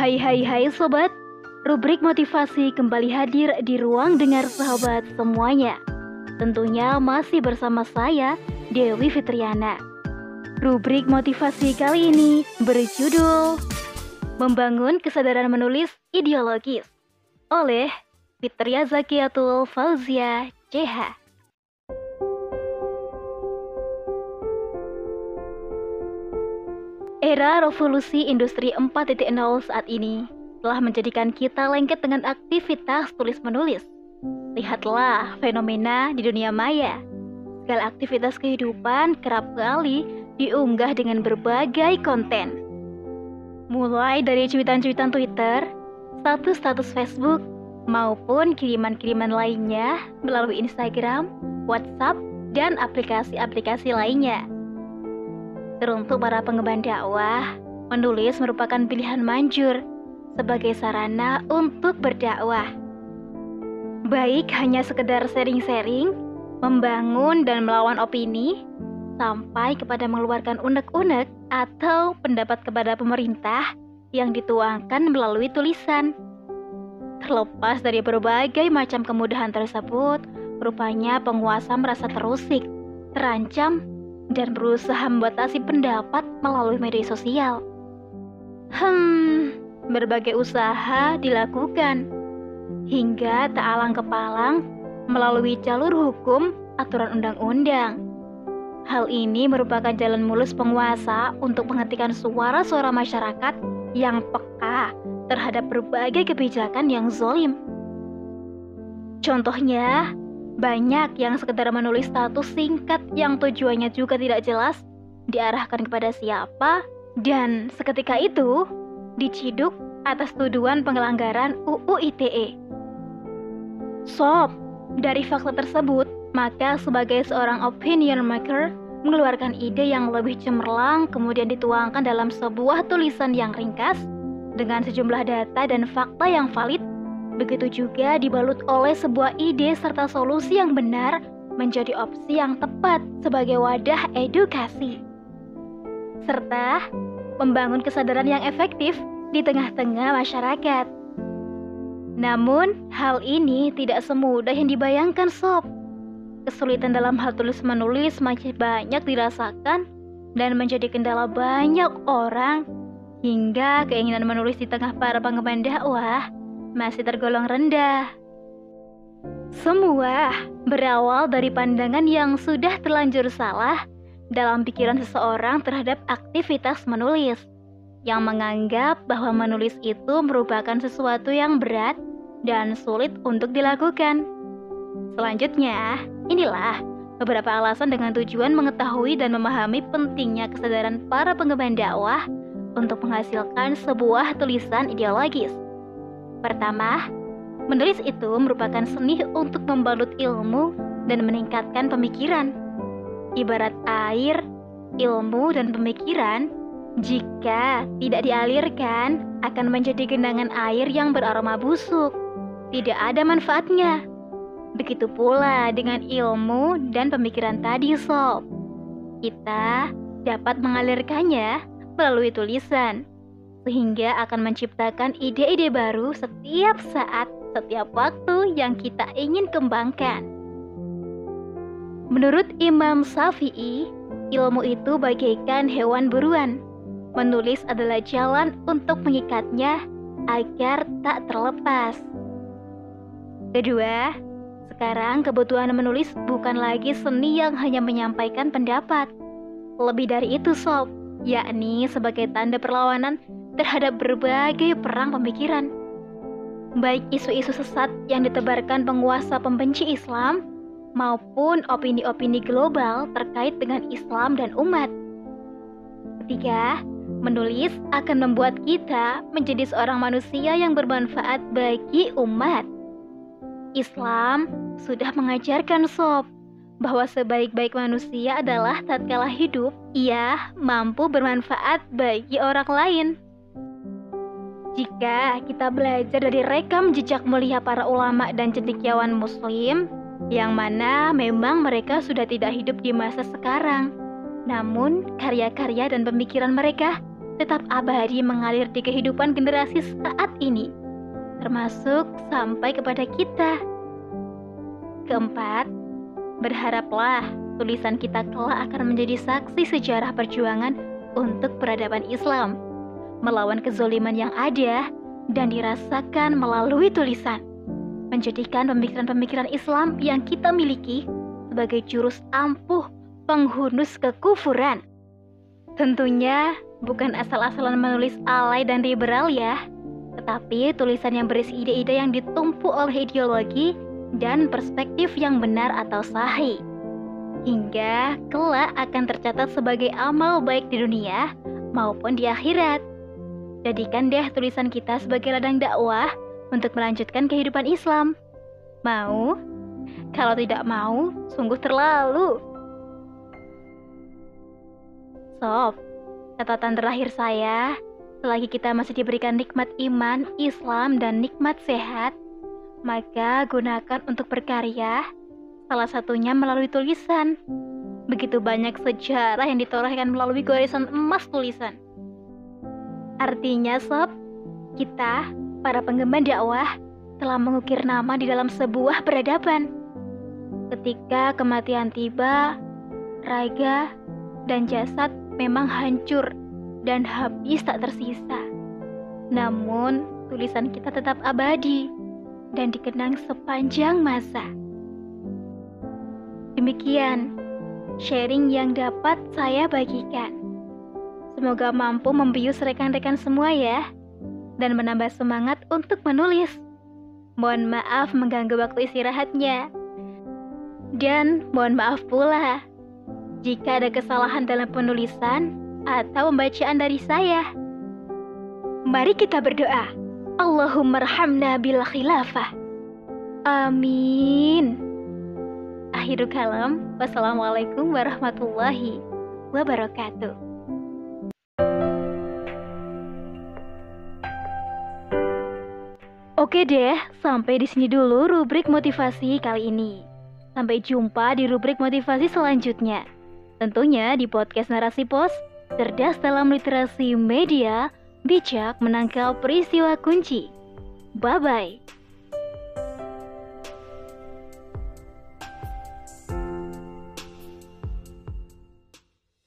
Hai hai hai sobat, rubrik motivasi kembali hadir di ruang dengar sahabat semuanya. Tentunya masih bersama saya, Dewi Fitriana. Rubrik motivasi kali ini berjudul Membangun Kesadaran Menulis Ideologis oleh Fitria Zakiatul Fauzia CH. Era revolusi industri 4.0 saat ini telah menjadikan kita lengket dengan aktivitas tulis-menulis. Lihatlah fenomena di dunia maya. Segala aktivitas kehidupan kerap kali diunggah dengan berbagai konten. Mulai dari cuitan-cuitan Twitter, status-status Facebook, maupun kiriman-kiriman lainnya melalui Instagram, WhatsApp, dan aplikasi-aplikasi lainnya. Teruntuk para pengemban dakwah, menulis merupakan pilihan manjur sebagai sarana untuk berdakwah. Baik hanya sekedar sharing-sharing, membangun dan melawan opini, sampai kepada mengeluarkan unek-unek atau pendapat kepada pemerintah yang dituangkan melalui tulisan. Terlepas dari berbagai macam kemudahan tersebut, rupanya penguasa merasa terusik, terancam, dan berusaha membatasi pendapat melalui media sosial. Hmm, berbagai usaha dilakukan hingga tak alang kepalang melalui jalur hukum aturan undang-undang. Hal ini merupakan jalan mulus penguasa untuk menghentikan suara-suara masyarakat yang peka terhadap berbagai kebijakan yang zolim. Contohnya, banyak yang sekedar menulis status singkat yang tujuannya juga tidak jelas, diarahkan kepada siapa, dan seketika itu diciduk atas tuduhan pengelanggaran UU ITE. Sob, dari fakta tersebut, maka sebagai seorang opinion maker mengeluarkan ide yang lebih cemerlang kemudian dituangkan dalam sebuah tulisan yang ringkas dengan sejumlah data dan fakta yang valid Begitu juga dibalut oleh sebuah ide serta solusi yang benar menjadi opsi yang tepat sebagai wadah edukasi. Serta membangun kesadaran yang efektif di tengah-tengah masyarakat. Namun, hal ini tidak semudah yang dibayangkan sob. Kesulitan dalam hal tulis-menulis masih banyak dirasakan dan menjadi kendala banyak orang hingga keinginan menulis di tengah para pengemban dakwah masih tergolong rendah. Semua berawal dari pandangan yang sudah terlanjur salah dalam pikiran seseorang terhadap aktivitas menulis, yang menganggap bahwa menulis itu merupakan sesuatu yang berat dan sulit untuk dilakukan. Selanjutnya, inilah beberapa alasan dengan tujuan mengetahui dan memahami pentingnya kesadaran para pengemban dakwah untuk menghasilkan sebuah tulisan ideologis Pertama, menulis itu merupakan seni untuk membalut ilmu dan meningkatkan pemikiran. Ibarat air, ilmu dan pemikiran, jika tidak dialirkan akan menjadi genangan air yang beraroma busuk. Tidak ada manfaatnya. Begitu pula dengan ilmu dan pemikiran tadi, sob. Kita dapat mengalirkannya melalui tulisan sehingga akan menciptakan ide-ide baru setiap saat, setiap waktu yang kita ingin kembangkan. Menurut Imam Syafi'i, ilmu itu bagaikan hewan buruan. Menulis adalah jalan untuk mengikatnya agar tak terlepas. Kedua, sekarang kebutuhan menulis bukan lagi seni yang hanya menyampaikan pendapat. Lebih dari itu, sob, yakni sebagai tanda perlawanan terhadap berbagai perang pemikiran. Baik isu-isu sesat yang ditebarkan penguasa pembenci Islam maupun opini-opini global terkait dengan Islam dan umat. Ketiga, menulis akan membuat kita menjadi seorang manusia yang bermanfaat bagi umat. Islam sudah mengajarkan sob bahwa sebaik-baik manusia adalah tatkala hidup ia mampu bermanfaat bagi orang lain. Jika kita belajar dari rekam jejak mulia para ulama dan cendekiawan muslim, yang mana memang mereka sudah tidak hidup di masa sekarang, namun karya-karya dan pemikiran mereka tetap abadi mengalir di kehidupan generasi saat ini, termasuk sampai kepada kita. Keempat, berharaplah tulisan kita kelak akan menjadi saksi sejarah perjuangan untuk peradaban Islam, melawan kezoliman yang ada dan dirasakan melalui tulisan, menjadikan pemikiran-pemikiran Islam yang kita miliki sebagai jurus ampuh penghunus kekufuran. Tentunya bukan asal-asalan menulis alay dan liberal ya, tetapi tulisan yang berisi ide-ide yang ditumpu oleh ideologi dan perspektif yang benar atau sahih. Hingga kelak akan tercatat sebagai amal baik di dunia maupun di akhirat. Jadikan deh tulisan kita sebagai ladang dakwah untuk melanjutkan kehidupan Islam. Mau? Kalau tidak mau, sungguh terlalu. Sob, catatan terakhir saya, selagi kita masih diberikan nikmat iman, Islam, dan nikmat sehat, maka gunakan untuk berkarya, salah satunya melalui tulisan. Begitu banyak sejarah yang ditorehkan melalui goresan emas tulisan. Artinya, sob, kita, para penggemar dakwah, telah mengukir nama di dalam sebuah peradaban. Ketika kematian tiba, raga dan jasad memang hancur dan habis tak tersisa. Namun, tulisan kita tetap abadi dan dikenang sepanjang masa. Demikian sharing yang dapat saya bagikan. Semoga mampu membius rekan-rekan semua ya dan menambah semangat untuk menulis. Mohon maaf mengganggu waktu istirahatnya. Dan mohon maaf pula jika ada kesalahan dalam penulisan atau pembacaan dari saya. Mari kita berdoa. Allahumma rahamna bil khilafah. Amin. Akhirul kalam. Wassalamualaikum warahmatullahi wabarakatuh. Oke deh, sampai di sini dulu rubrik motivasi kali ini. Sampai jumpa di rubrik motivasi selanjutnya. Tentunya di podcast Narasi Pos, cerdas dalam literasi media, bijak menangkal peristiwa kunci. Bye-bye.